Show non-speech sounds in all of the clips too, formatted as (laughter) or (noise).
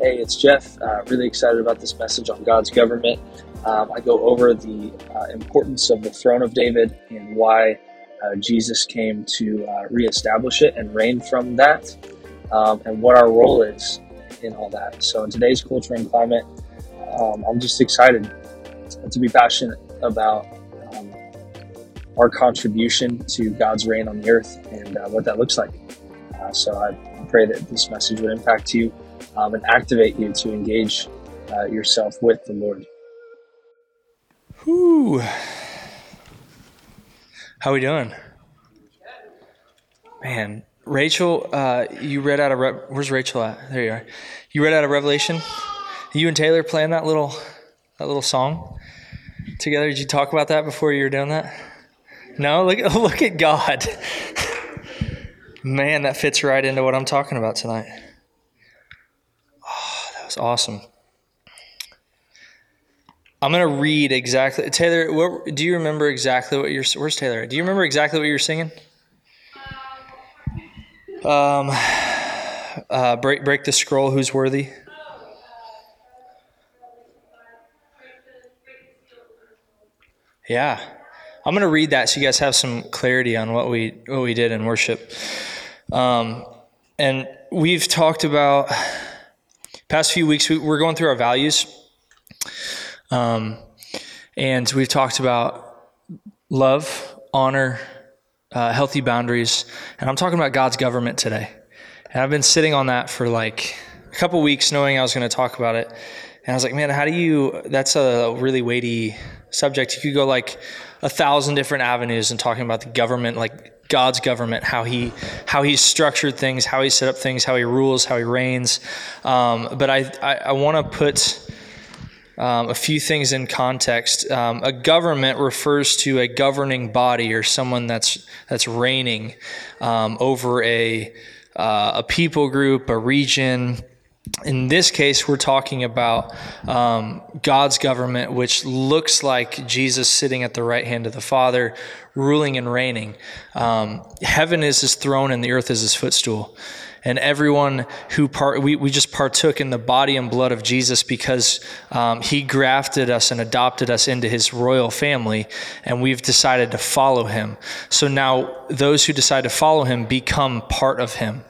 Hey, it's Jeff. Uh, really excited about this message on God's government. Um, I go over the uh, importance of the throne of David and why uh, Jesus came to uh, reestablish it and reign from that, um, and what our role is in all that. So, in today's culture and climate, um, I'm just excited to be passionate about um, our contribution to God's reign on the earth and uh, what that looks like. Uh, so, I pray that this message would impact you um, and activate you to engage uh, yourself with the Lord. Whew. How we doing? Man, Rachel, uh, you read out of Re- where's Rachel at? There you are. You read out of Revelation. You and Taylor playing that little that little song together. Did you talk about that before you were doing that? No, look (laughs) look at God. Man, that fits right into what I'm talking about tonight. Awesome. I'm gonna read exactly. Taylor, what, do you remember exactly what you're? Where's Taylor? Do you remember exactly what you're singing? Um, uh, break break the scroll. Who's worthy? Yeah, I'm gonna read that so you guys have some clarity on what we what we did in worship. Um, and we've talked about past few weeks. We, we're going through our values. Um, and we've talked about love, honor, uh, healthy boundaries, and I'm talking about God's government today. And I've been sitting on that for like a couple weeks, knowing I was going to talk about it. And I was like, man, how do you? That's a really weighty subject. You could go like a thousand different avenues and talking about the government, like God's government, how he how he's structured things, how he set up things, how he rules, how he reigns. Um, but I I, I want to put um, a few things in context. Um, a government refers to a governing body or someone that's that's reigning um, over a uh, a people group, a region. In this case, we're talking about um, God's government, which looks like Jesus sitting at the right hand of the Father, ruling and reigning. Um, heaven is his throne, and the earth is his footstool and everyone who part, we, we just partook in the body and blood of Jesus because um, he grafted us and adopted us into his royal family, and we've decided to follow him. So now those who decide to follow him become part of him.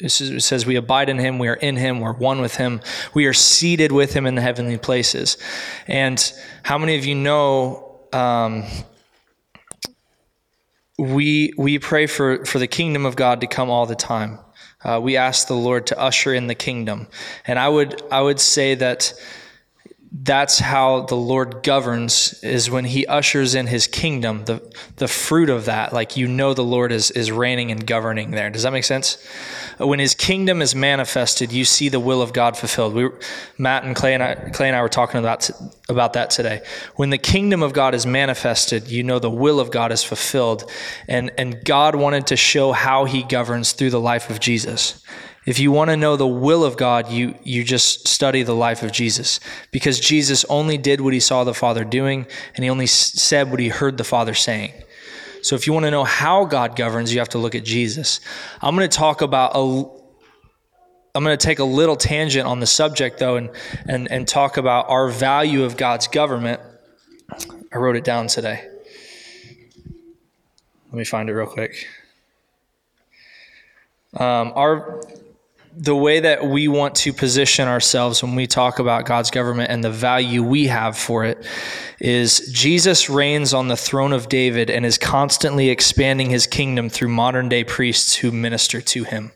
It says, We abide in him, we are in him, we're one with him, we are seated with him in the heavenly places. And how many of you know? Um, we we pray for, for the kingdom of God to come all the time. Uh, we ask the Lord to usher in the kingdom. And I would, I would say that that's how the Lord governs is when he ushers in his kingdom, the, the fruit of that, like you know the Lord is, is reigning and governing there. Does that make sense? When his kingdom is manifested, you see the will of God fulfilled. We, Matt and Clay and I, Clay and I were talking about, about that today. When the kingdom of God is manifested, you know the will of God is fulfilled. And, and God wanted to show how he governs through the life of Jesus. If you want to know the will of God, you, you just study the life of Jesus because Jesus only did what he saw the Father doing and he only said what he heard the Father saying. So if you want to know how God governs, you have to look at Jesus. I'm going to talk about a I'm going to take a little tangent on the subject though and and and talk about our value of God's government. I wrote it down today. Let me find it real quick. Um, our the way that we want to position ourselves when we talk about God's government and the value we have for it is Jesus reigns on the throne of David and is constantly expanding his kingdom through modern day priests who minister to him.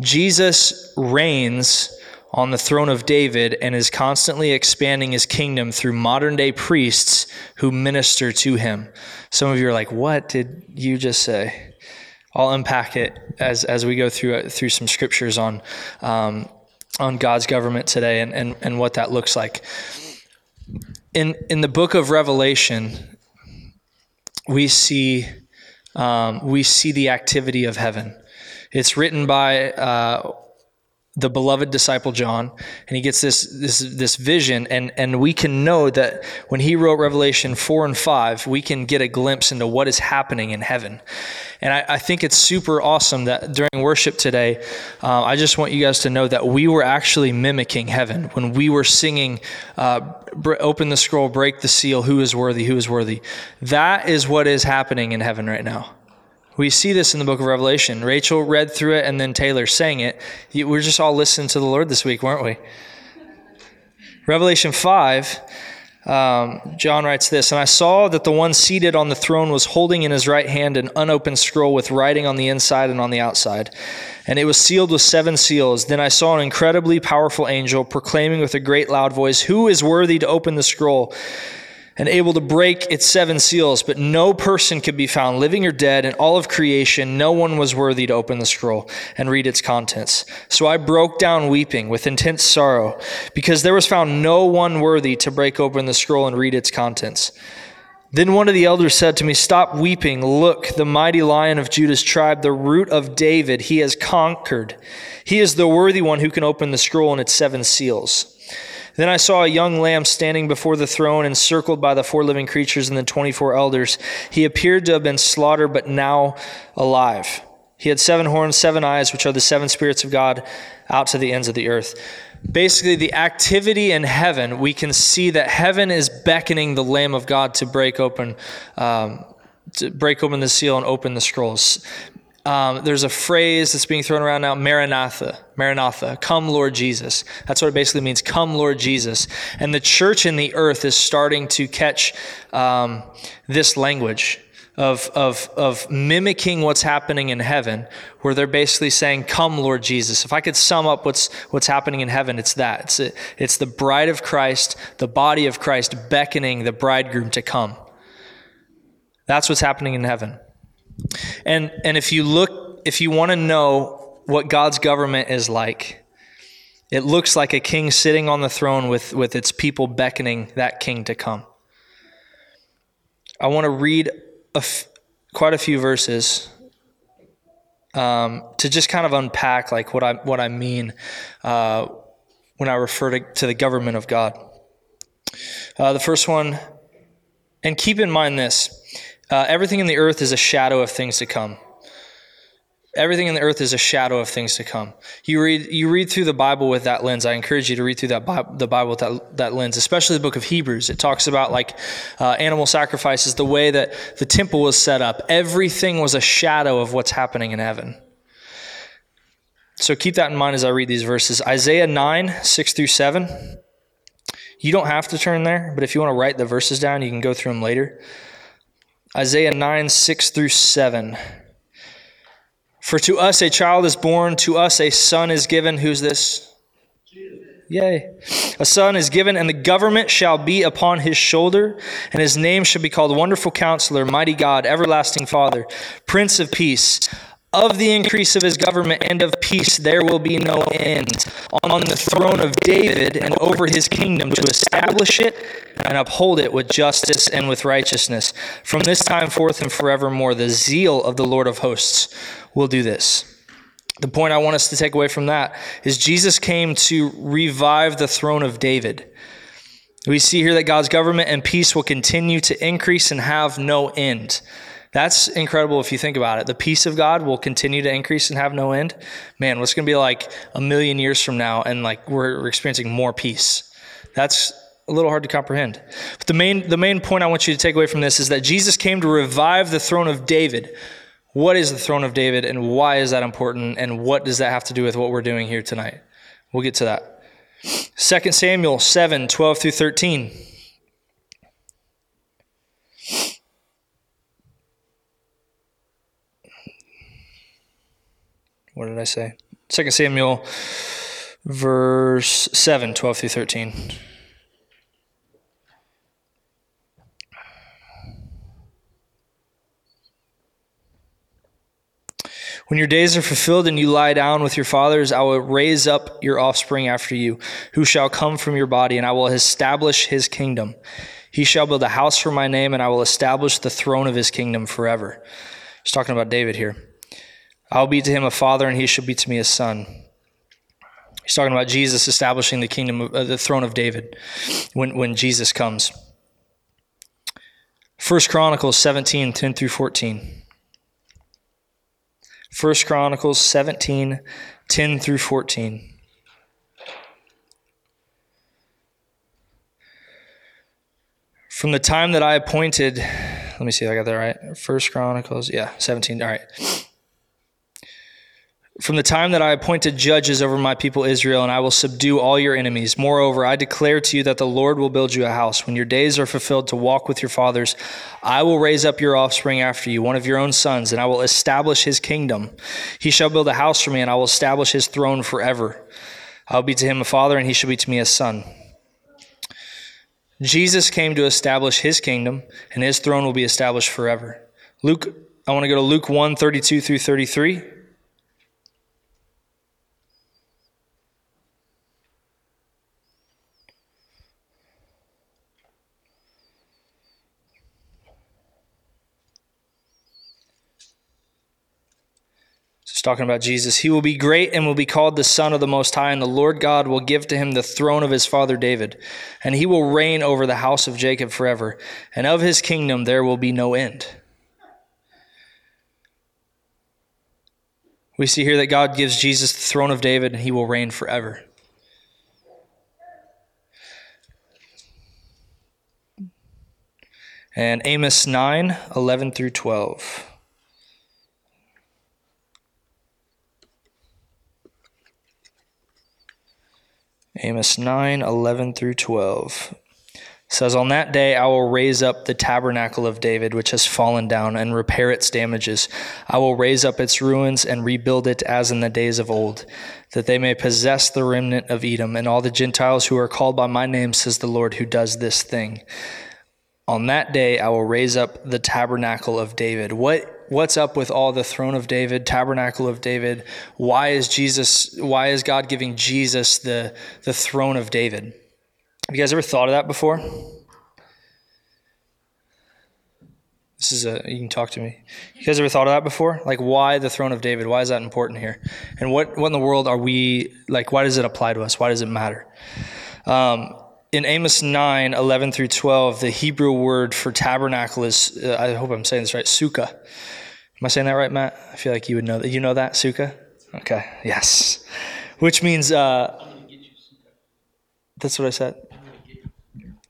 Jesus reigns on the throne of David and is constantly expanding his kingdom through modern day priests who minister to him. Some of you are like, What did you just say? I'll unpack it as as we go through through some scriptures on um, on God's government today and, and and what that looks like. In in the book of Revelation, we see um, we see the activity of heaven. It's written by uh, the beloved disciple John, and he gets this this this vision, and and we can know that when he wrote Revelation four and five, we can get a glimpse into what is happening in heaven. And I, I think it's super awesome that during worship today, uh, I just want you guys to know that we were actually mimicking heaven when we were singing, uh, "Open the scroll, break the seal. Who is worthy? Who is worthy?" That is what is happening in heaven right now. We see this in the book of Revelation. Rachel read through it and then Taylor sang it. We are just all listening to the Lord this week, weren't we? Revelation 5, um, John writes this And I saw that the one seated on the throne was holding in his right hand an unopened scroll with writing on the inside and on the outside. And it was sealed with seven seals. Then I saw an incredibly powerful angel proclaiming with a great loud voice, Who is worthy to open the scroll? And able to break its seven seals, but no person could be found, living or dead, in all of creation. No one was worthy to open the scroll and read its contents. So I broke down weeping with intense sorrow, because there was found no one worthy to break open the scroll and read its contents. Then one of the elders said to me, Stop weeping. Look, the mighty lion of Judah's tribe, the root of David, he has conquered. He is the worthy one who can open the scroll and its seven seals. Then I saw a young lamb standing before the throne, encircled by the four living creatures and the 24 elders. He appeared to have been slaughtered, but now alive. He had seven horns, seven eyes, which are the seven spirits of God out to the ends of the earth. Basically, the activity in heaven, we can see that heaven is beckoning the Lamb of God to break open, um, to break open the seal and open the scrolls. Um, there's a phrase that's being thrown around now, Maranatha, Maranatha, come Lord Jesus. That's what it basically means, come Lord Jesus. And the church in the earth is starting to catch um, this language of, of, of mimicking what's happening in heaven, where they're basically saying, come Lord Jesus. If I could sum up what's, what's happening in heaven, it's that. It's, it, it's the bride of Christ, the body of Christ beckoning the bridegroom to come. That's what's happening in heaven. And and if you look if you want to know what God's government is like, it looks like a king sitting on the throne with, with its people beckoning that king to come. I want to read a f- quite a few verses um, to just kind of unpack like what I what I mean uh, when I refer to, to, the government of God. Uh, the first one, and keep in mind this uh, everything in the earth is a shadow of things to come. Everything in the earth is a shadow of things to come. You read, you read through the Bible with that lens. I encourage you to read through that Bible, the Bible with that, that lens, especially the book of Hebrews. It talks about like uh, animal sacrifices, the way that the temple was set up. Everything was a shadow of what's happening in heaven. So keep that in mind as I read these verses. Isaiah 9, 6 through 7. You don't have to turn there, but if you want to write the verses down, you can go through them later. Isaiah 9, 6 through 7. For to us a child is born, to us a son is given. Who's this? Yay. A son is given, and the government shall be upon his shoulder, and his name shall be called Wonderful Counselor, Mighty God, Everlasting Father, Prince of Peace. Of the increase of his government and of peace there will be no end. On the throne of David and over his kingdom to establish it and uphold it with justice and with righteousness. From this time forth and forevermore, the zeal of the Lord of hosts will do this. The point I want us to take away from that is Jesus came to revive the throne of David. We see here that God's government and peace will continue to increase and have no end. That's incredible if you think about it. The peace of God will continue to increase and have no end. Man, what's going to be like a million years from now and like we're, we're experiencing more peace? That's a little hard to comprehend. But the main, the main point I want you to take away from this is that Jesus came to revive the throne of David. What is the throne of David and why is that important and what does that have to do with what we're doing here tonight? We'll get to that. 2 Samuel 7 12 through 13. What did I say? 2 Samuel, verse 7, 12 through 13. When your days are fulfilled and you lie down with your fathers, I will raise up your offspring after you, who shall come from your body, and I will establish his kingdom. He shall build a house for my name, and I will establish the throne of his kingdom forever. He's talking about David here. I will be to him a father, and he shall be to me a son. He's talking about Jesus establishing the kingdom, of, uh, the throne of David, when when Jesus comes. First Chronicles 17, 10 through 14. First Chronicles 17, 10 through 14. From the time that I appointed, let me see if I got that right. First Chronicles, yeah, 17. All right. From the time that I appointed judges over my people Israel, and I will subdue all your enemies. Moreover, I declare to you that the Lord will build you a house. When your days are fulfilled to walk with your fathers, I will raise up your offspring after you, one of your own sons, and I will establish his kingdom. He shall build a house for me, and I will establish his throne forever. I will be to him a father, and he shall be to me a son. Jesus came to establish his kingdom, and his throne will be established forever. Luke, I want to go to Luke 1 32 through 33. Talking about Jesus. He will be great and will be called the Son of the Most High, and the Lord God will give to him the throne of his father David, and he will reign over the house of Jacob forever, and of his kingdom there will be no end. We see here that God gives Jesus the throne of David, and he will reign forever. And Amos 9 11 through 12. Amos 9 11 through 12 says, On that day I will raise up the tabernacle of David, which has fallen down, and repair its damages. I will raise up its ruins and rebuild it as in the days of old, that they may possess the remnant of Edom and all the Gentiles who are called by my name, says the Lord who does this thing. On that day I will raise up the tabernacle of David. What what's up with all the throne of David, tabernacle of David? Why is Jesus why is God giving Jesus the the throne of David? Have you guys ever thought of that before? This is a you can talk to me. You guys ever thought of that before? Like why the throne of David? Why is that important here? And what what in the world are we like why does it apply to us? Why does it matter? Um, in Amos 9, 11 through 12, the Hebrew word for tabernacle is, uh, I hope I'm saying this right, sukkah. Am I saying that right, Matt? I feel like you would know that. You know that, Sukkah? Okay, yes. Which means, uh, that's what I said.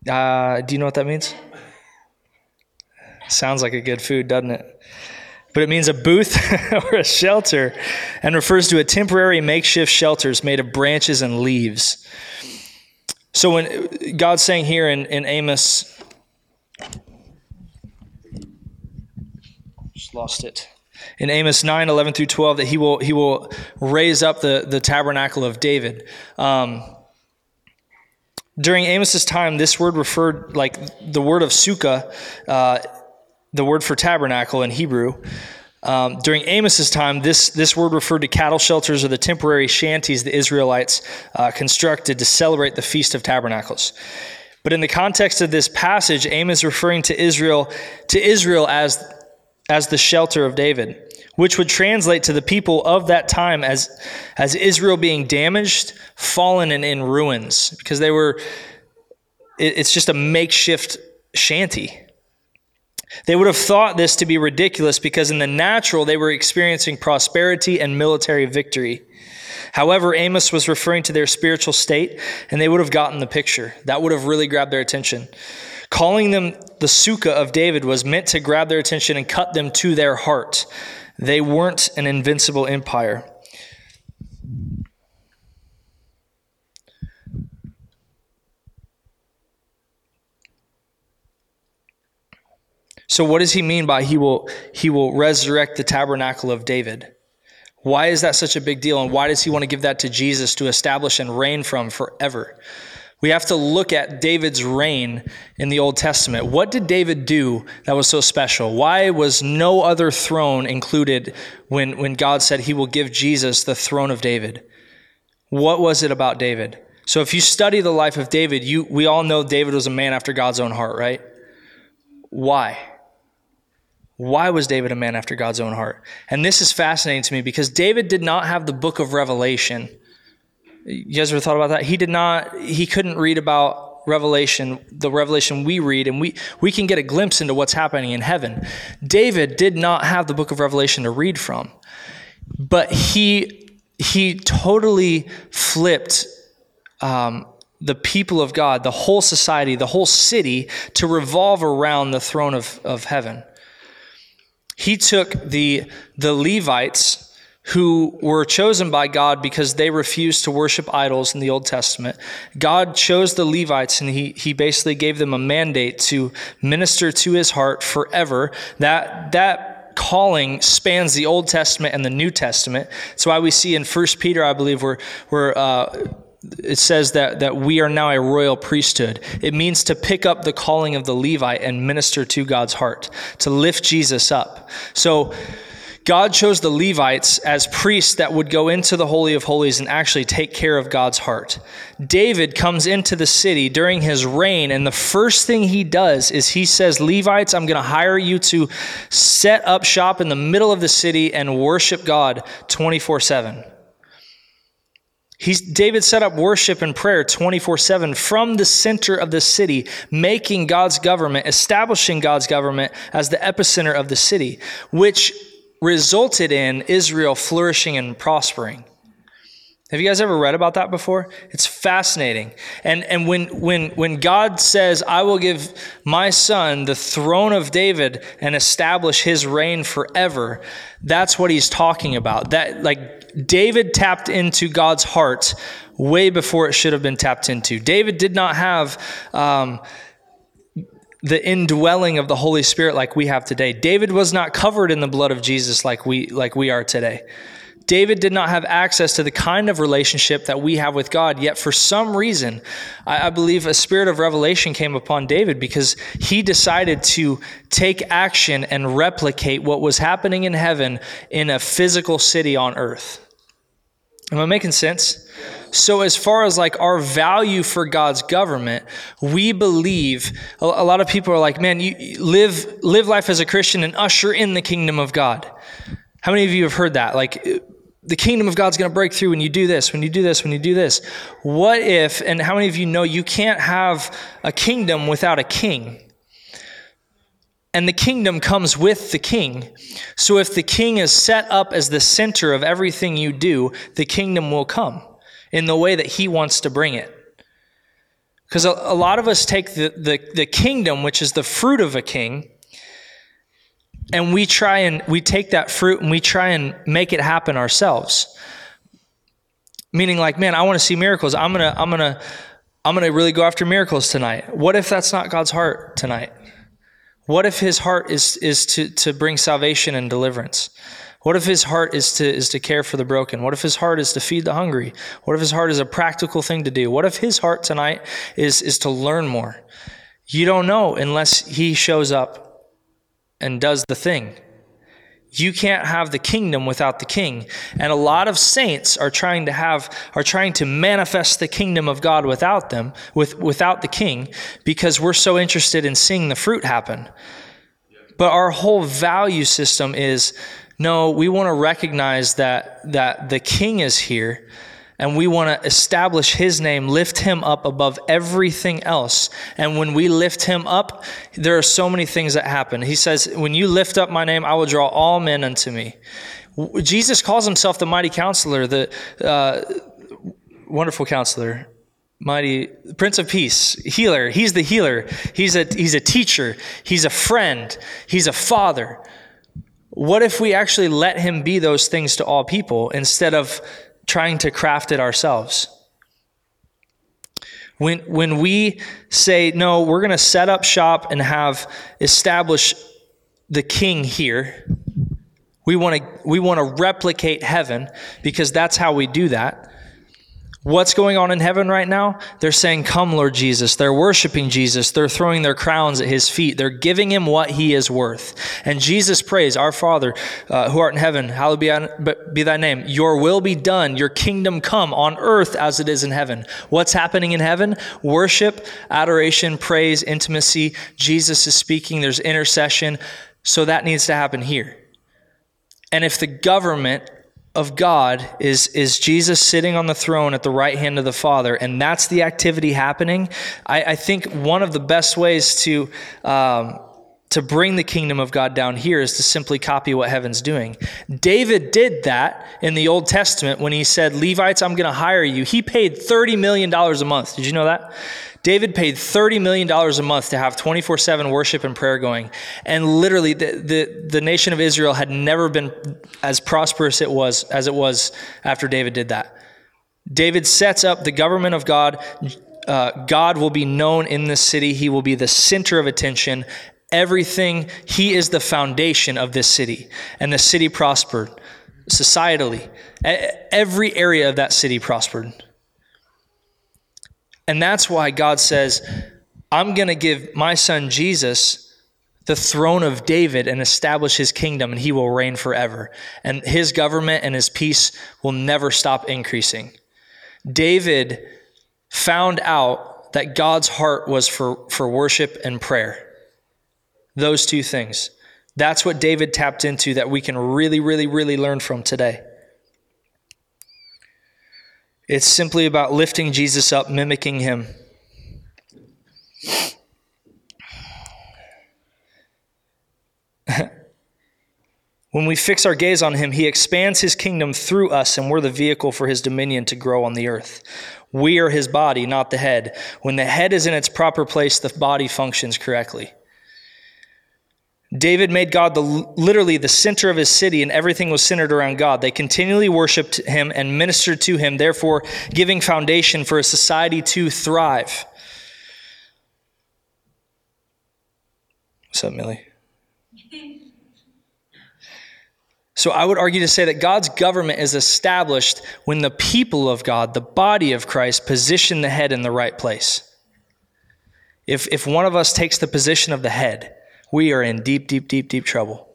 Uh, do you know what that means? Sounds like a good food, doesn't it? But it means a booth (laughs) or a shelter and refers to a temporary makeshift shelters made of branches and leaves. So when God's saying here in, in Amos, lost it. In Amos 9, 11 through 12, that he will, he will raise up the, the tabernacle of David. Um, during Amos's time, this word referred, like the word of sukkah, uh, the word for tabernacle in Hebrew, um, during Amos's time, this, this word referred to cattle shelters or the temporary shanties the Israelites uh, constructed to celebrate the Feast of Tabernacles. But in the context of this passage, Amos is referring to Israel to Israel as, as the shelter of David, which would translate to the people of that time as, as Israel being damaged, fallen, and in ruins, because they were, it, it's just a makeshift shanty. They would have thought this to be ridiculous because in the natural they were experiencing prosperity and military victory. However, Amos was referring to their spiritual state, and they would have gotten the picture. That would have really grabbed their attention. Calling them the Sukkah of David was meant to grab their attention and cut them to their heart. They weren't an invincible empire. So what does he mean by he will he will resurrect the tabernacle of David? Why is that such a big deal and why does he want to give that to Jesus to establish and reign from forever? We have to look at David's reign in the Old Testament. What did David do that was so special? Why was no other throne included when, when God said he will give Jesus the throne of David? What was it about David? So if you study the life of David, you we all know David was a man after God's own heart, right? Why? Why was David a man after God's own heart? And this is fascinating to me because David did not have the book of Revelation You guys ever thought about that? He did not, he couldn't read about revelation the revelation we read and we we can get a glimpse into what's happening in heaven david did not have the book of revelation to read from but he he totally flipped um, the people of God, the whole society, the whole city to revolve around the throne of, of heaven. He took the, the Levites who were chosen by God because they refused to worship idols in the Old Testament. God chose the Levites and he, he basically gave them a mandate to minister to his heart forever. That, that calling spans the Old Testament and the New Testament. That's why we see in First Peter, I believe, where, where uh, it says that, that we are now a royal priesthood. It means to pick up the calling of the Levite and minister to God's heart, to lift Jesus up. So God chose the Levites as priests that would go into the Holy of Holies and actually take care of God's heart. David comes into the city during his reign, and the first thing he does is he says, Levites, I'm going to hire you to set up shop in the middle of the city and worship God 24 7. He's, David set up worship and prayer 24 7 from the center of the city, making God's government, establishing God's government as the epicenter of the city, which resulted in Israel flourishing and prospering. Have you guys ever read about that before? It's fascinating. And, and when, when, when God says, I will give my son the throne of David and establish his reign forever, that's what he's talking about. That, like, David tapped into God's heart way before it should have been tapped into. David did not have, um, the indwelling of the Holy Spirit like we have today. David was not covered in the blood of Jesus like we like we are today. David did not have access to the kind of relationship that we have with God, yet for some reason, I, I, believe a spirit of revelation came upon David because he decided to take action and replicate what was happening in heaven in a physical city on earth. Am I making sense? So, as far as like our value for God's government, we believe a, lot of people are like, man, you live live life as a Christian and usher in the kingdom of God. How many of you have heard that? Like, uh, the kingdom of God's going to break through when you do this, when you do this, when you do this. What if, and how many of you know you can't have a kingdom without a king? And the kingdom comes with the king. So if the king is set up as the center of everything you do, the kingdom will come in the way that he wants to bring it. Because a, a, lot of us take the, the, the kingdom, which is the fruit of a king, and we try and we take that fruit and we try and make it happen ourselves. Meaning like, man, I want to see miracles. I'm to I'm to I'm to really go after miracles tonight. What if that's not God's heart tonight? What if his heart is is to to bring salvation and deliverance? What if his heart is to is to care for the broken? What if his heart is to feed the hungry? What if his heart is a practical thing to do? What if his heart tonight is is to learn more? You don't know unless he shows up and does the thing. You can't have the kingdom without the king. And a lot of saints are trying to have are trying to manifest the kingdom of God without them, with without the king, because we're so interested in seeing the fruit happen. But our whole value system is no, we want to recognize that, that the king is here and we want to establish his name, lift him up above everything else. And when we lift him up, there are so many things that happen. He says, When you lift up my name, I will draw all men unto me. Jesus calls himself the mighty counselor, the uh, wonderful counselor, mighty prince of peace healer he's the healer he's a he's a teacher he's a friend he's a father what if we actually let him be those things to all people instead of trying to craft it ourselves? When, when we say, no, we're going to set up shop and have establish the king here, we want to we want to replicate heaven because that's how we do that. What's going on in heaven right now? They're saying, Come, Lord Jesus. They're worshiping Jesus. They're throwing their crowns at his feet. They're giving him what he is worth. And Jesus prays, Our Father, uh, who art in heaven, hallowed be, be thy name. Your will be done. Your kingdom come on earth as it is in heaven. What's happening in heaven? Worship, adoration, praise, intimacy. Jesus is speaking. There's intercession. So that needs to happen here. And if the government of God is, is Jesus sitting on the throne at the right hand of the Father, and that's the activity happening. I, I think one of the best ways to, um, to bring the kingdom of God down here is to simply copy what heaven's doing. David did that in the Old Testament when he said, Levites, I'm going to hire you. He paid $30 million a month. Did you know that? David paid $30 million a month to have 24 7 worship and prayer going. And literally, the, the, the, nation of Israel had never been as prosperous it was as it was after David did that. David sets up the government of God. Uh, God will be known in this city, He will be the center of attention. Everything, He is the foundation of this city. And the city prospered societally. Every area of that city prospered. And that's why God says, I'm going to give my son Jesus the throne of David and establish his kingdom, and he will reign forever. And his government and his peace will never stop increasing. David found out that God's heart was for, for worship and prayer. Those two things. That's what David tapped into that we can really, really, really learn from today. It's simply about lifting Jesus up, mimicking him. (laughs) when we fix our gaze on him, he expands his kingdom through us, and we're the vehicle for his dominion to grow on the earth. We are his body, not the head. When the head is in its proper place, the body functions correctly. David made God the, literally the center of his city, and everything was centered around God. They continually worshiped him and ministered to him, therefore, giving foundation for a society to thrive. What's up, Millie? So I would argue to say that God's government is established when the people of God, the body of Christ, position the head in the right place. If, if one of us takes the position of the head, we are in deep, deep, deep, deep trouble.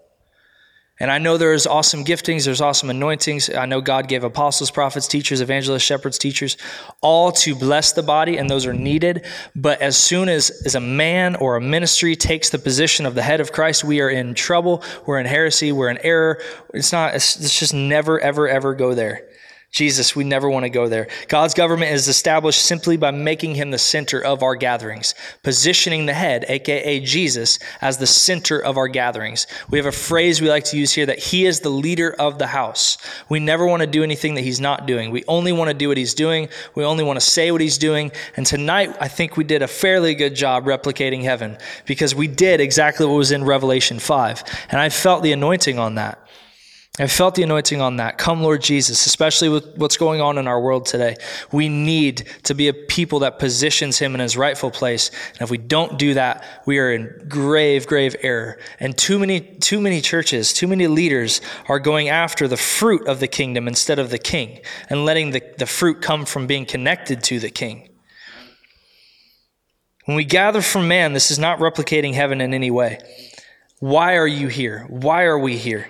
And I know there's awesome giftings, there's awesome anointings. I know God gave apostles, prophets, teachers, evangelists, shepherds, teachers, all to bless the body, and those are needed. But as soon as, as a man or a ministry takes the position of the head of Christ, we are in trouble, we're in heresy, we're in error. It's not, it's, it's just never, ever, ever go there. Jesus, we never want to go there. God's government is established simply by making him the center of our gatherings, positioning the head, aka Jesus, as the center of our gatherings. We have a phrase we like to use here that he is the leader of the house. We never want to do anything that he's not doing. We only want to do what he's doing. We only want to say what he's doing. And tonight, I think we did a fairly good job replicating heaven because we did exactly what was in Revelation 5. And I felt the anointing on that. I felt the anointing on that. Come, Lord Jesus, especially with what's going on in our world today. We need to be a people that positions him in his rightful place. And if we don't do that, we are in grave, grave error. And too many, too many churches, too many leaders are going after the fruit of the kingdom instead of the king and letting the, the fruit come from being connected to the king. When we gather from man, this is not replicating heaven in any way. Why are you here? Why are we here?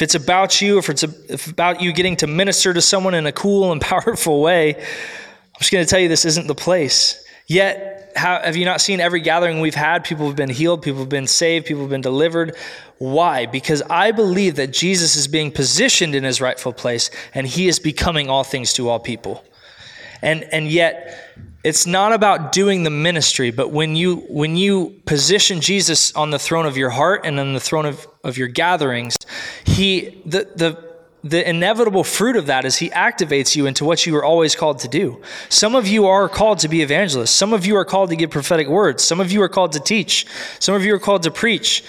If it's about you, if it's about you getting to minister to someone in a cool and (laughs) powerful way, I'm just going to tell you this isn't the place. Yet, have you not seen every gathering we've had? People have been healed, people have been saved, people have been delivered. Why? Because I believe that Jesus is being positioned in his rightful place and he is becoming all things to all people. And, and yet, it's not about doing the ministry, but when you when you position Jesus on the throne of your heart and on the throne of, of your gatherings, he the the the inevitable fruit of that is he activates you into what you were always called to do. Some of you are called to be evangelists. Some of you are called to give prophetic words. Some of you are called to teach. Some of you are called to preach.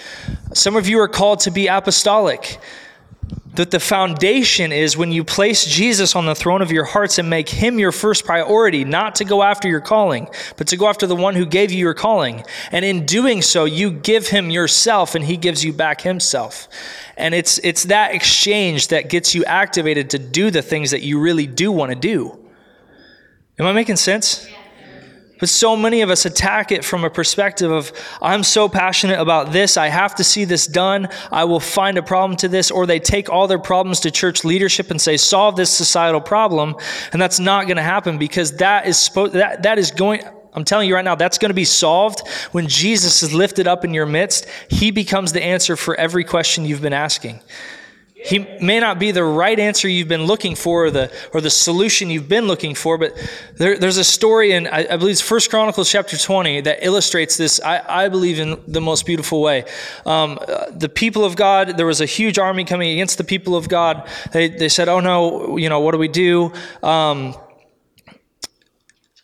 Some of you are called to be apostolic that the foundation is when you place Jesus on the throne of your hearts and make him your first priority, not to go after your calling, but to go after the one who gave you your calling. And in doing so, you give him yourself and he gives you back himself. And it's it's that exchange that gets you activated to do the things that you really do want to do. Am I making sense? Yeah. But so many of us attack it from a perspective of, I'm so passionate about this, I have to see this done, I will find a problem to this, or they take all their problems to church leadership and say, solve this societal problem. And that's not going to happen because that is supposed, that, that is going, I'm telling you right now, that's going to be solved when Jesus is lifted up in your midst. He becomes the answer for every question you've been asking. He may not be the right answer you've been looking for or the, or the solution you've been looking for, but there, there's a story in, I, I, believe it's First Chronicles chapter 20 that illustrates this, I, I believe, in the most beautiful way. Um, the people of God, there was a huge army coming against the people of God. They, they said, oh no, you know, what do we do? Um,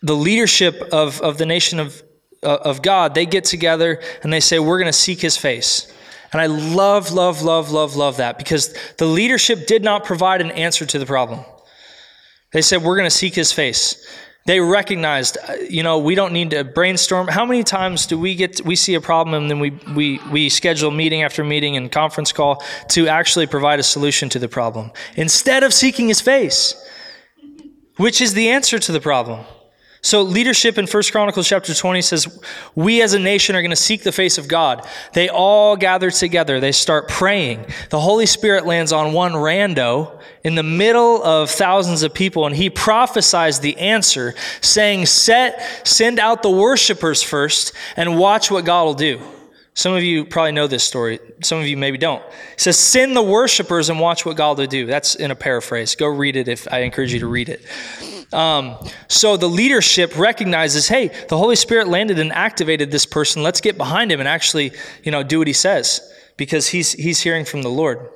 the leadership of, of the nation of, uh, of God, they get together and they say, we're going to seek his face. And I love, love, love, love, love that because the leadership did not provide an answer to the problem. They said, We're going to seek his face. They recognized, uh, you know, we don't need to brainstorm. How many times do we get, we see a problem and then we, we, we schedule meeting after meeting and conference call to actually provide a solution to the problem instead of seeking his face, which is the answer to the problem? So leadership in First Chronicles chapter 20 says, we as a nation are going to seek the face of God. They all gather together. They start praying. The Holy Spirit lands on one rando in the middle of thousands of people and he prophesies the answer saying, set, send out the worshipers first and watch what God will do. Some of you probably know this story. Some of you maybe don't. It says, send the worshipers and watch what God will do. That's in a paraphrase. Go read it if I encourage you to read it. Um, so the leadership recognizes, hey, the Holy Spirit landed and activated this person. Let's get behind him and actually, you know, do what he says because he's he's hearing from the Lord.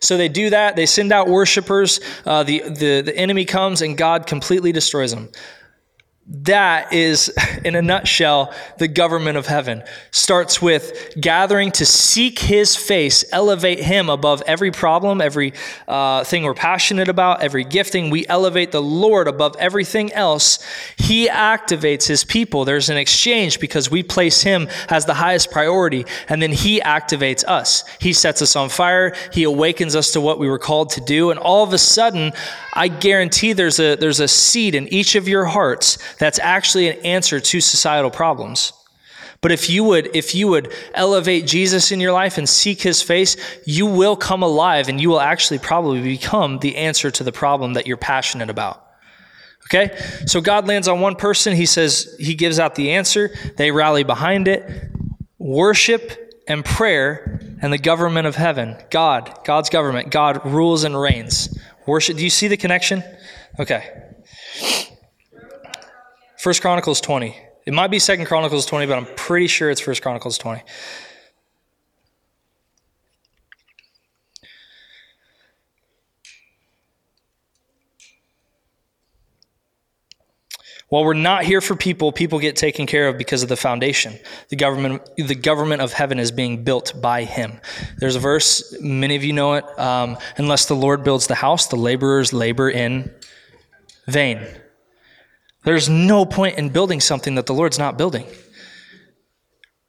So they do that. They send out worshipers. Uh, the, the the enemy comes and God completely destroys them. That is, (laughs) in a nutshell, the government of heaven. Starts with gathering to seek his face, elevate him above every problem, every uh, thing we're passionate about, every gifting. We elevate the Lord above everything else. He activates his people. There's an exchange because we place him as the highest priority, and then he activates us. He sets us on fire. He awakens us to what we were called to do. And all of a sudden, I guarantee there's a, there's a seed in each of your hearts that's actually an answer to societal problems. But if you would, if you would elevate Jesus in your life and seek his face, you will come alive and you will actually probably become the answer to the problem that you're passionate about. Okay? So God lands on one person. He says, He gives out the answer. They rally behind it. Worship and prayer and the government of heaven. God, God's government. God rules and reigns. Worship. Do you see the connection? Okay. First Chronicles 20. It might be Second Chronicles 20, but I'm pretty sure it's First Chronicles 20. While we're not here for people, people get taken care of because of the foundation. The government, the government of heaven is being built by Him. There's a verse, many of you know it. Um, Unless the Lord builds the house, the laborers labor in vain. There's no point in building something that the Lord's not building.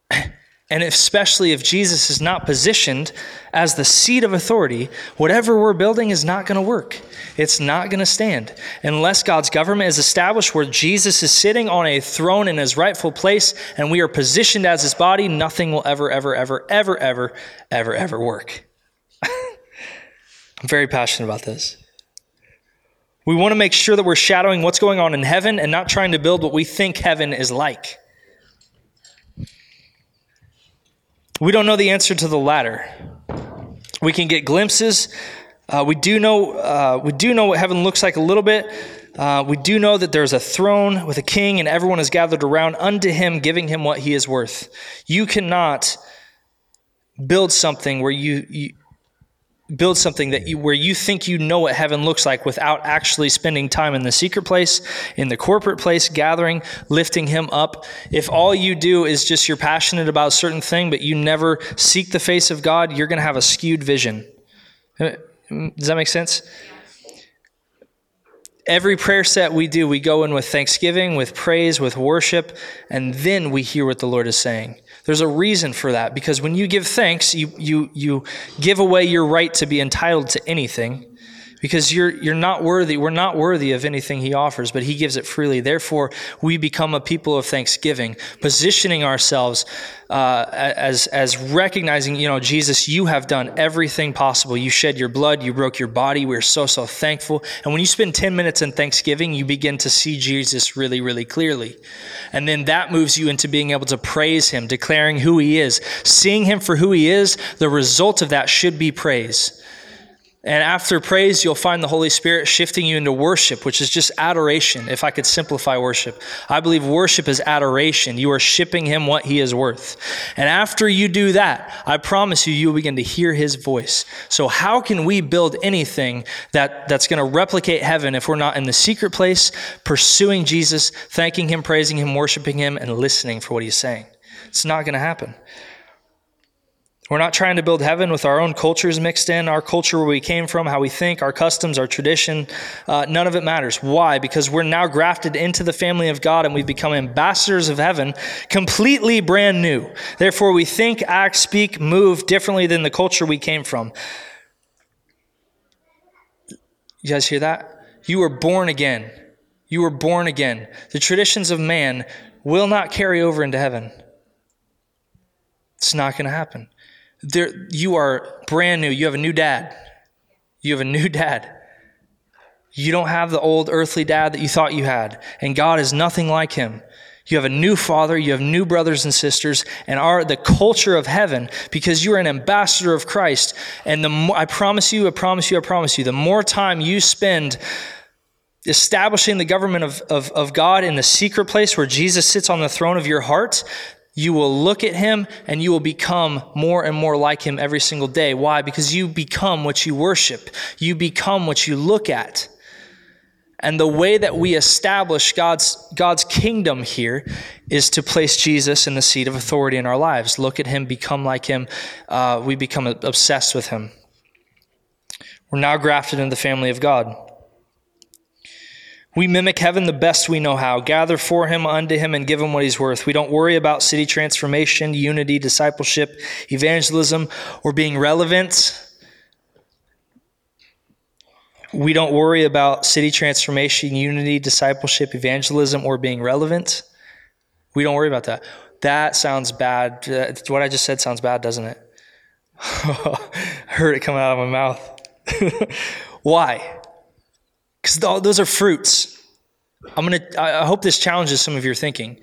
(clears throat) And especially if Jesus is not positioned as the seat of authority, whatever we're building is not going to work. It's not going to stand. Unless God's government is established where Jesus is sitting on a throne in his rightful place and we are positioned as his body, nothing will ever, ever, ever, ever, ever, ever, ever work. (laughs) I'm very passionate about this. We want to make sure that we're shadowing what's going on in heaven and not trying to build what we think heaven is like. We don't know the answer to the latter. We can get glimpses. Uh, we do know uh, we do know what heaven looks like a little bit. Uh, we do know that there's a throne with a king, and everyone is gathered around unto him, giving him what he is worth. You cannot build something where you, you build something that you, where you think you know what heaven looks like without actually spending time in the secret place, in the corporate place, gathering, lifting him up. If all you do is just you're passionate about a certain thing, but you never seek the face of God, you're going to have a skewed vision. Uh, does that make sense? Every prayer set we do, we go in with thanksgiving, with praise, with worship, and then we hear what the Lord is saying. There's a reason for that because when you give thanks, you, you, you give away your right to be entitled to anything because you're, you're not worthy. We're not worthy of anything he offers, but he gives it freely. Therefore, we become a people of thanksgiving, positioning ourselves uh, as, as recognizing, you know, Jesus, you have done everything possible. You shed your blood, you broke your body. We're so, so thankful. And when you spend 10 minutes in thanksgiving, you begin to see Jesus really, really clearly. And then that moves you into being able to praise him, declaring who he is, seeing him for who he is. The result of that should be praise. And after praise, you'll find the Holy Spirit shifting you into worship, which is just adoration, if I could simplify worship. I believe worship is adoration. You are shipping Him what He is worth. And after you do that, I promise you, you'll begin to hear His voice. So, how can we build anything that, that's going to replicate heaven if we're not in the secret place, pursuing Jesus, thanking Him, praising Him, worshiping Him, and listening for what He's saying? It's not going to happen. We're not trying to build heaven with our own cultures mixed in, our culture where we came from, how we think, our customs, our tradition. Uh, none of it matters. Why? Because we're now grafted into the family of God and we've become ambassadors of heaven, completely brand new. Therefore, we think, act, speak, move differently than the culture we came from. You guys hear that? You were born again. You were born again. The traditions of man will not carry over into heaven. It's not going to happen there, you are brand new. You have a new dad. You have a new dad. You don't have the old earthly dad that you thought you had. And God is nothing like him. You have a new father, you have new brothers and sisters, and are the culture of heaven because you are an ambassador of Christ. And the more, I promise you, I promise you, I promise you, the more time you spend establishing the government of, of, of God in the secret place where Jesus sits on the throne of your heart, you will look at him and you will become more and more like him every single day. Why? Because you become what you worship, you become what you look at. And the way that we establish God's, God's kingdom here is to place Jesus in the seat of authority in our lives. Look at him, become like him. Uh, we become obsessed with him. We're now grafted in the family of God. We mimic heaven the best we know how, gather for him, unto him, and give him what he's worth. We don't worry about city transformation, unity, discipleship, evangelism, or being relevant. We don't worry about city transformation, unity, discipleship, evangelism, or being relevant. We don't worry about that. That sounds bad. Uh, what I just said sounds bad, doesn't it? I (laughs) heard it coming out of my mouth. (laughs) Why? Those are fruits. I'm gonna. I hope this challenges some of your thinking.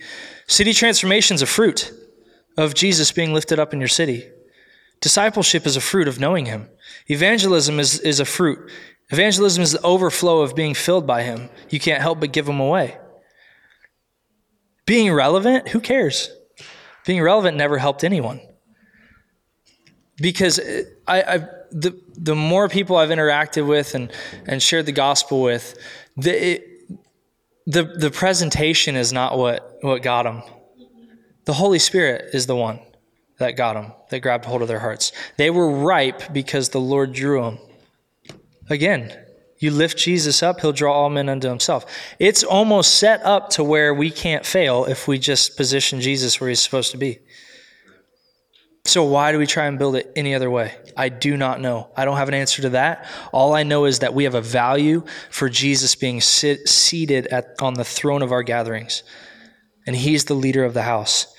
City transformation is a fruit of Jesus being lifted up in your city. Discipleship is a fruit of knowing Him. Evangelism is, is a fruit. Evangelism is the overflow of being filled by Him. You can't help but give Him away. Being relevant, who cares? Being relevant never helped anyone. Because uh, I, I the the more people I've interacted with and and shared the gospel with, the it, the the presentation is not what what got them. The Holy Spirit is the one that got them, that grabbed hold of their hearts. They were ripe because the Lord drew them. Again, you lift Jesus up, he'll draw all men unto himself. It's almost set up to where we can't fail if we just position Jesus where he's supposed to be. So, why do we try and build it any other way? I do not know. I don't have an answer to that. All I know is that we have a value for Jesus being sit, seated at, on the throne of our gatherings, and He's the leader of the house.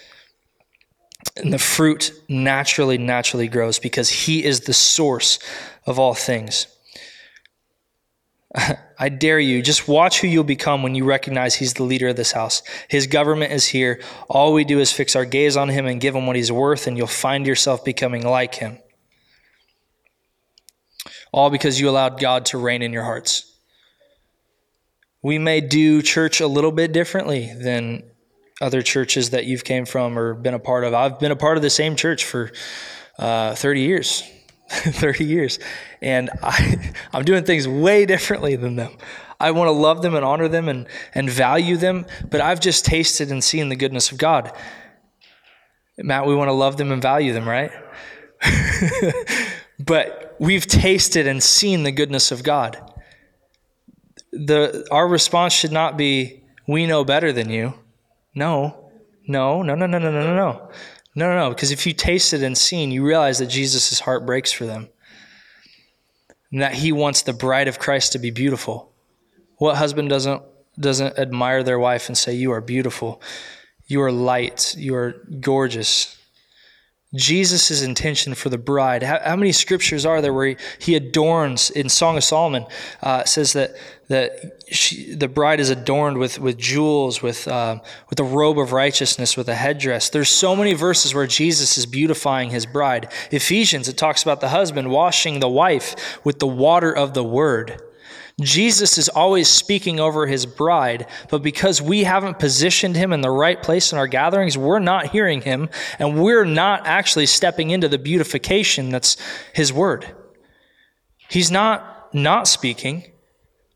And the fruit naturally, naturally grows because He is the source of all things. I dare you, just watch who you'll become when you recognize he's the leader of this house. His government is here. All we do is fix our gaze on him and give him what he's worth, and you'll find yourself becoming like him. All because you allowed God to reign in your hearts. We may do church a little bit differently than other churches that you've came from or been a part of. I've been a part of the same church for uh, 30 years. (laughs) 30 years. And I, (laughs) I'm doing things way differently than them. I want to love them and honor them and, and value them, but I've just tasted and seen the goodness of God. Matt, we want to love them and value them, right? (laughs) but we've tasted and seen the goodness of God. The, our response should not be, we know better than you. No, no, no, no, no, no, no, no. No, no, no. Because if you taste it and seen, you realize that Jesus' heart breaks for them. And that he wants the bride of Christ to be beautiful. What husband doesn't doesn't admire their wife and say, You are beautiful, you are light, you are gorgeous. Jesus' intention for the bride. How, how, many scriptures are there where he, he adorns in Song of Solomon uh, says that that she, the bride is adorned with with jewels, with uh, with a robe of righteousness, with a headdress. There's so many verses where Jesus is beautifying his bride. Ephesians it talks about the husband washing the wife with the water of the word. Jesus is always speaking over his bride, but because we haven't positioned him in the right place in our gatherings, we're not hearing him, and we're not actually stepping into the beautification that's his word. He's not not speaking.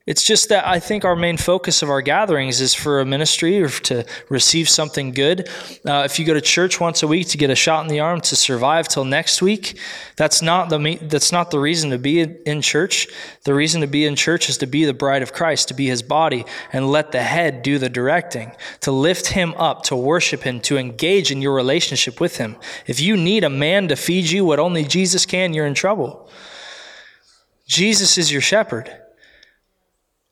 It's just that I think our main focus of our gatherings is for a ministry or to receive something good. Uh, if you go to church once a week to get a shot in the arm to survive till next week, that's not the that's not the reason to be in church. The reason to be in church is to be the bride of Christ, to be His body, and let the head do the directing, to lift Him up, to worship Him, to engage in your relationship with Him. If you need a man to feed you what only Jesus can, you're in trouble. Jesus is your shepherd.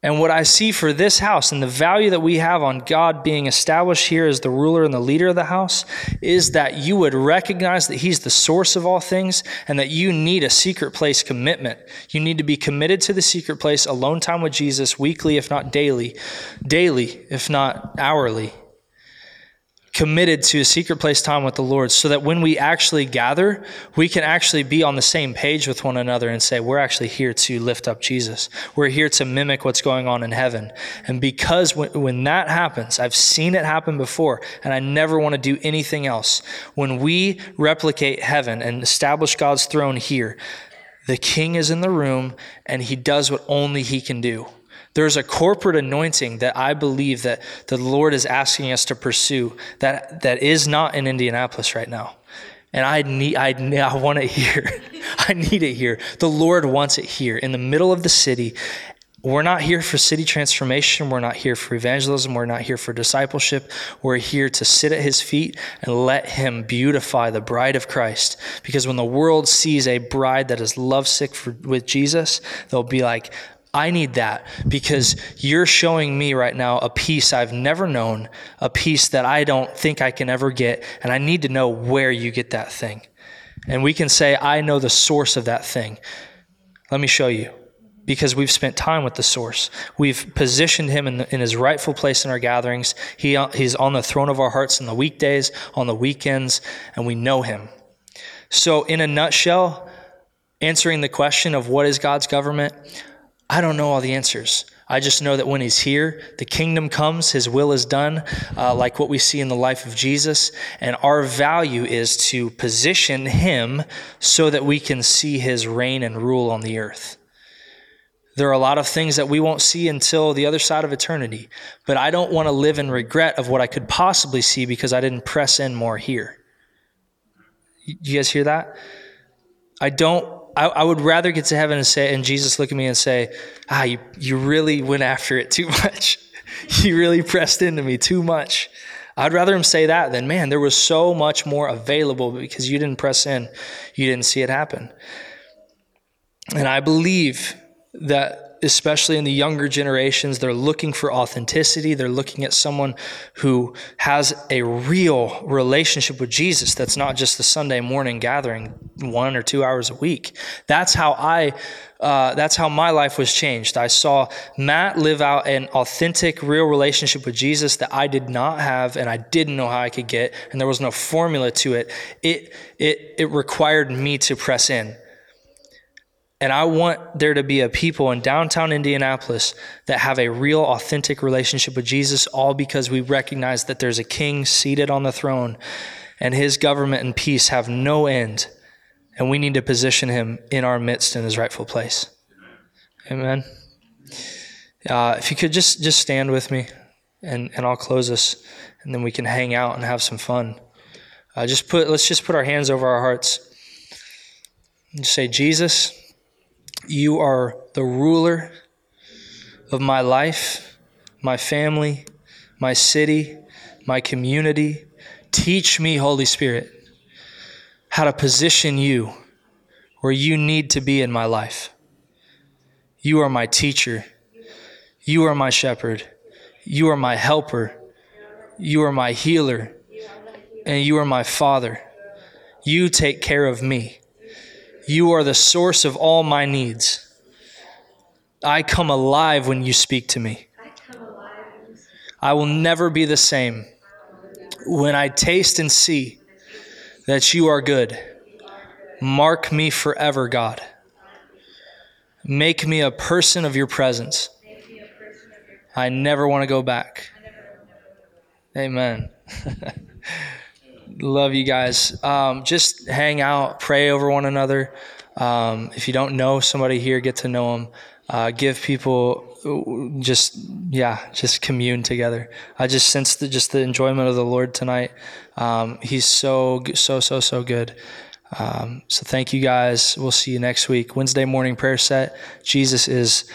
And what I see for this house and the value that we have on God being established here as the ruler and the leader of the house is that you would recognize that He's the source of all things and that you need a secret place commitment. You need to be committed to the secret place, alone time with Jesus weekly, if not daily, daily, if not hourly committed to a secret place time with the Lord so that when we actually gather, we can actually be on the same page with one another and say, we're actually here to lift up Jesus. We're here to mimic what's going on in heaven. And because when, when that happens, I've seen it happen before, and I never want to do anything else. When we replicate heaven and establish God's throne here, the king is in the room and he does what only he can do. There's a corporate anointing that I believe that the Lord is asking us to pursue that, that is not in Indianapolis right now. And I need, I, want it here. (laughs) I need it here. The Lord wants it here in the middle of the city. We're not here for city transformation. We're not here for evangelism. We're not here for discipleship. We're here to sit at his feet and let him beautify the bride of Christ. Because when the world sees a bride that is lovesick for, with Jesus, they'll be like, I need that because you're showing me right now a peace I've never known, a peace that I don't think I can ever get, and I need to know where you get that thing. And we can say, I know the source of that thing. Let me show you. Because we've spent time with the source. We've positioned him in, the, in his rightful place in our gatherings. He, uh, he's on the throne of our hearts in the weekdays, on the weekends, and we know him. So, in a nutshell, answering the question of what is God's government, I don't know all the answers. I just know that when he's here, the kingdom comes, his will is done, uh, like what we see in the life of Jesus. And our value is to position him so that we can see his reign and rule on the earth. There are a lot of things that we won't see until the other side of eternity. But I don't want to live in regret of what I could possibly see because I didn't press in more here. You guys hear that? I don't I, I, would rather get to heaven and say, and Jesus look at me and say, ah, you, you really went after it too much. (laughs) you really pressed into me too much. I'd rather him say that than, man, there was so much more available because you didn't press in. You didn't see it happen. And I believe that especially in the younger generations, they're looking for authenticity. They're looking at someone who has a real relationship with Jesus that's not just the Sunday morning gathering one or two hours a week. That's how I. Uh, that's how my life was changed. I saw Matt live out an authentic, real relationship with Jesus that I did not have, and I didn't know how I could get, and there was no formula to it. It it it required me to press in. And I want there to be a people in downtown Indianapolis that have a real, authentic relationship with Jesus, all because we recognize that there's a king seated on the throne and his government and peace have no end. And we need to position him in our midst in his rightful place. Amen. Uh, if you could just, just stand with me and, and I'll close this and then we can hang out and have some fun. Uh, just put, let's just put our hands over our hearts and say, Jesus, you are the ruler of my life, my family, my city, my community. Teach me, Holy Spirit, how to position you where you need to be in my life. You are my teacher. You are my shepherd. You are my helper. You are my healer. And you are my father. You take care of me. You are the source of all my needs. I come alive when you speak to me. I will never be the same when I taste and see that you are good. Mark me forever, God. Make me a person of your presence. I never want to go back. Amen. (laughs) Love you guys. Um, just hang out, pray over one another. Um, if you don't know somebody here, get to know them. Uh, give people just yeah, just commune together. I just sense the, just the enjoyment of the Lord tonight. Um, he's so so so so good. Um, so thank you guys. We'll see you next week. Wednesday morning prayer set. Jesus is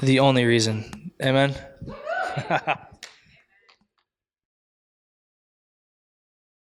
the only reason. Amen. (laughs)